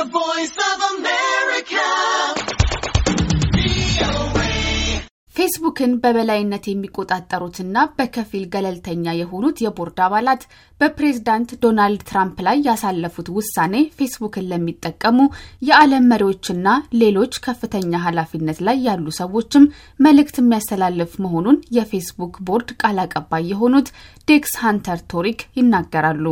The voice ፌስቡክን በበላይነት የሚቆጣጠሩትና በከፊል ገለልተኛ የሆኑት የቦርድ አባላት በፕሬዝዳንት ዶናልድ ትራምፕ ላይ ያሳለፉት ውሳኔ ፌስቡክን ለሚጠቀሙ የዓለም መሪዎችና ሌሎች ከፍተኛ ኃላፊነት ላይ ያሉ ሰዎችም መልእክት የሚያስተላልፍ መሆኑን የፌስቡክ ቦርድ ቃል አቀባይ የሆኑት ዴክስ ሃንተር ቶሪክ ይናገራሉ።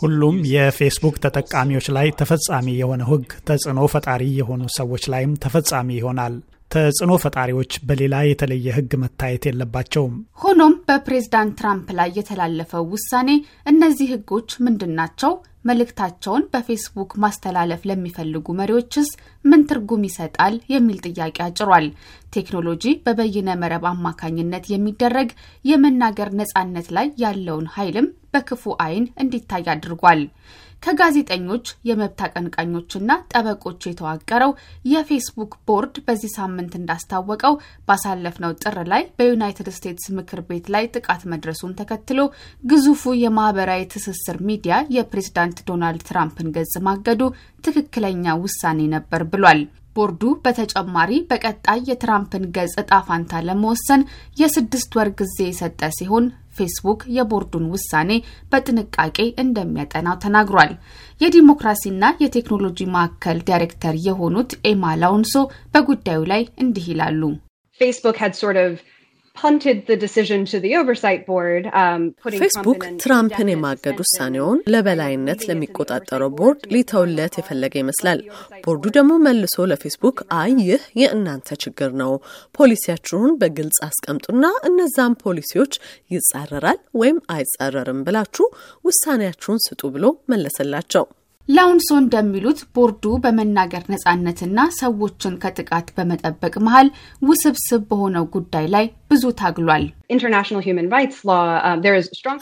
ሁሉም የፌስቡክ ተጠቃሚዎች ላይ ተፈጻሚ የሆነ ሕግ ተጽዕኖ ፈጣሪ የሆኑ ሰዎች ላይም ተፈጻሚ ይሆናል። ተጽዕኖ ፈጣሪዎች በሌላ የተለየ ሕግ መታየት የለባቸውም። ሆኖም በፕሬዝዳንት ትራምፕ ላይ የተላለፈው ውሳኔ እነዚህ ሕጎች ምንድን ናቸው? መልእክታቸውን በፌስቡክ ማስተላለፍ ለሚፈልጉ መሪዎችስ ምን ትርጉም ይሰጣል? የሚል ጥያቄ አጭሯል። ቴክኖሎጂ በበይነ መረብ አማካኝነት የሚደረግ የመናገር ነጻነት ላይ ያለውን ኃይልም በክፉ ዓይን እንዲታይ አድርጓል። ከጋዜጠኞች የመብት አቀንቃኞችና ጠበቆች የተዋቀረው የፌስቡክ ቦርድ በዚህ ሳምንት እንዳስታወቀው ባሳለፍነው ጥር ላይ በዩናይትድ ስቴትስ ምክር ቤት ላይ ጥቃት መድረሱን ተከትሎ ግዙፉ የማህበራዊ ትስስር ሚዲያ የፕሬዝዳንት ዶናልድ ትራምፕን ገጽ ማገዱ ትክክለኛ ውሳኔ ነበር ብሏል። ቦርዱ በተጨማሪ በቀጣይ የትራምፕን ገጽ እጣ ፋንታ ለመወሰን የስድስት ወር ጊዜ የሰጠ ሲሆን ፌስቡክ የቦርዱን ውሳኔ በጥንቃቄ እንደሚያጠናው ተናግሯል። የዲሞክራሲና የቴክኖሎጂ ማዕከል ዳይሬክተር የሆኑት ኤማ ላውንሶ በጉዳዩ ላይ እንዲህ ይላሉ። ፌስቡክ ትራምፕን የማገድ ውሳኔውን ለበላይነት ለሚቆጣጠረው ቦርድ ሊተውለት የፈለገ ይመስላል። ቦርዱ ደግሞ መልሶ ለፌስቡክ አይ ይህ የእናንተ ችግር ነው፣ ፖሊሲያችሁን በግልጽ አስቀምጡና እነዛም ፖሊሲዎች ይጻረራል ወይም አይጻረርም ብላችሁ ውሳኔያችሁን ስጡ ብሎ መለሰላቸው። ላውንሶ እንደሚሉት ቦርዱ በመናገር ነጻነትና ሰዎችን ከጥቃት በመጠበቅ መሀል ውስብስብ በሆነው ጉዳይ ላይ ብዙ ታግሏል።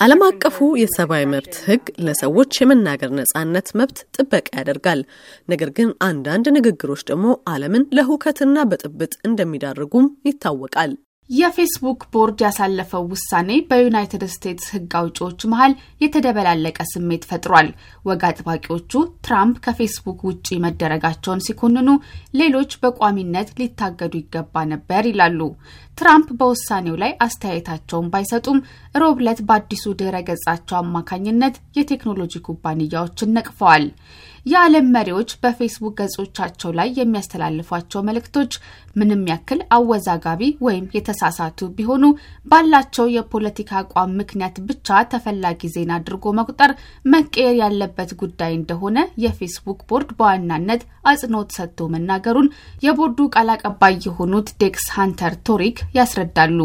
ዓለም አቀፉ የሰብአዊ መብት ሕግ ለሰዎች የመናገር ነጻነት መብት ጥበቃ ያደርጋል። ነገር ግን አንዳንድ ንግግሮች ደግሞ ዓለምን ለሁከትና ብጥብጥ እንደሚዳርጉም ይታወቃል። የፌስቡክ ቦርድ ያሳለፈው ውሳኔ በዩናይትድ ስቴትስ ሕግ አውጪዎች መሀል የተደበላለቀ ስሜት ፈጥሯል። ወግ አጥባቂዎቹ ትራምፕ ከፌስቡክ ውጪ መደረጋቸውን ሲኮንኑ፣ ሌሎች በቋሚነት ሊታገዱ ይገባ ነበር ይላሉ። ትራምፕ በውሳኔው ላይ አስተያየታቸውን ባይሰጡም ሮብ ዕለት በአዲሱ ድህረ ገጻቸው አማካኝነት የቴክኖሎጂ ኩባንያዎችን ነቅፈዋል። የዓለም መሪዎች በፌስቡክ ገጾቻቸው ላይ የሚያስተላልፏቸው መልእክቶች ምንም ያክል አወዛጋቢ ወይም የተሳሳቱ ቢሆኑ ባላቸው የፖለቲካ አቋም ምክንያት ብቻ ተፈላጊ ዜና አድርጎ መቁጠር መቀየር ያለበት ጉዳይ እንደሆነ የፌስቡክ ቦርድ በዋናነት አጽንኦት ሰጥቶ መናገሩን የቦርዱ ቃል አቀባይ የሆኑት ዴክስ ሃንተር ቶሪክ ያስረዳሉ።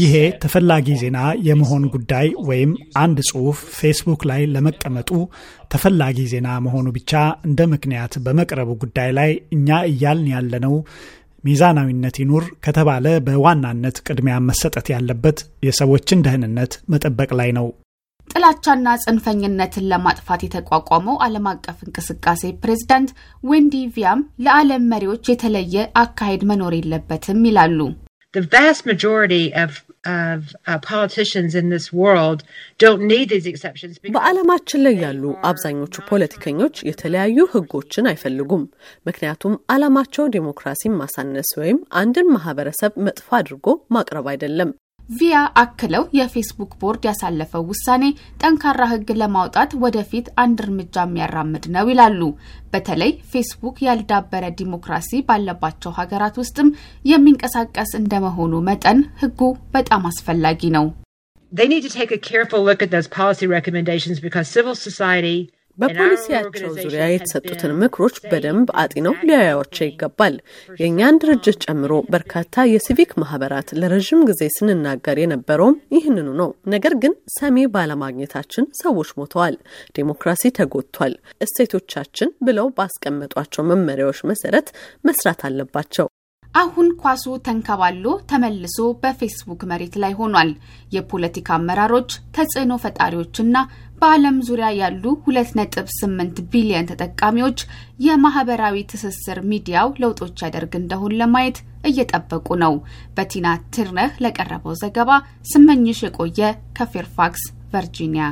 ይሄ ተፈላጊ ዜና የመሆን ጉዳይ ወይም አንድ ጽሑፍ ፌስቡክ ላይ ለመቀመጡ ተፈላጊ ዜና መሆኑ ብቻ እንደ ምክንያት በመቅረቡ ጉዳይ ላይ እኛ እያልን ያለነው ሚዛናዊነት ይኑር ከተባለ በዋናነት ቅድሚያ መሰጠት ያለበት የሰዎችን ደህንነት መጠበቅ ላይ ነው። ጥላቻና ጽንፈኝነትን ለማጥፋት የተቋቋመው ዓለም አቀፍ እንቅስቃሴ ፕሬዝዳንት ዌንዲ ቪያም ለዓለም መሪዎች የተለየ አካሄድ መኖር የለበትም ይላሉ። በዓለማችን ላይ ያሉ አብዛኞቹ ፖለቲከኞች የተለያዩ ሕጎችን አይፈልጉም። ምክንያቱም ዓላማቸው ዴሞክራሲን ማሳነስ ወይም አንድን ማህበረሰብ መጥፎ አድርጎ ማቅረብ አይደለም። ቪያ አክለው የፌስቡክ ቦርድ ያሳለፈው ውሳኔ ጠንካራ ሕግ ለማውጣት ወደፊት አንድ እርምጃ የሚያራምድ ነው ይላሉ። በተለይ ፌስቡክ ያልዳበረ ዲሞክራሲ ባለባቸው ሀገራት ውስጥም የሚንቀሳቀስ እንደመሆኑ መጠን ሕጉ በጣም አስፈላጊ ነው። በፖሊሲያቸው ዙሪያ የተሰጡትን ምክሮች በደንብ አጢነው ሊያዩዋቸው ይገባል። የእኛን ድርጅት ጨምሮ በርካታ የሲቪክ ማህበራት ለረዥም ጊዜ ስንናገር የነበረውም ይህንኑ ነው። ነገር ግን ሰሚ ባለማግኘታችን ሰዎች ሞተዋል፣ ዴሞክራሲ ተጎድቷል። እሴቶቻችን ብለው ባስቀመጧቸው መመሪያዎች መሰረት መስራት አለባቸው። አሁን ኳሱ ተንከባሎ ተመልሶ በፌስቡክ መሬት ላይ ሆኗል። የፖለቲካ አመራሮች፣ ተጽዕኖ ፈጣሪዎችና በዓለም ዙሪያ ያሉ 2.8 ቢሊዮን ተጠቃሚዎች የማህበራዊ ትስስር ሚዲያው ለውጦች ያደርግ እንደሆን ለማየት እየጠበቁ ነው። በቲና ትርነህ ለቀረበው ዘገባ ስመኝሽ የቆየ ከፌርፋክስ ቨርጂኒያ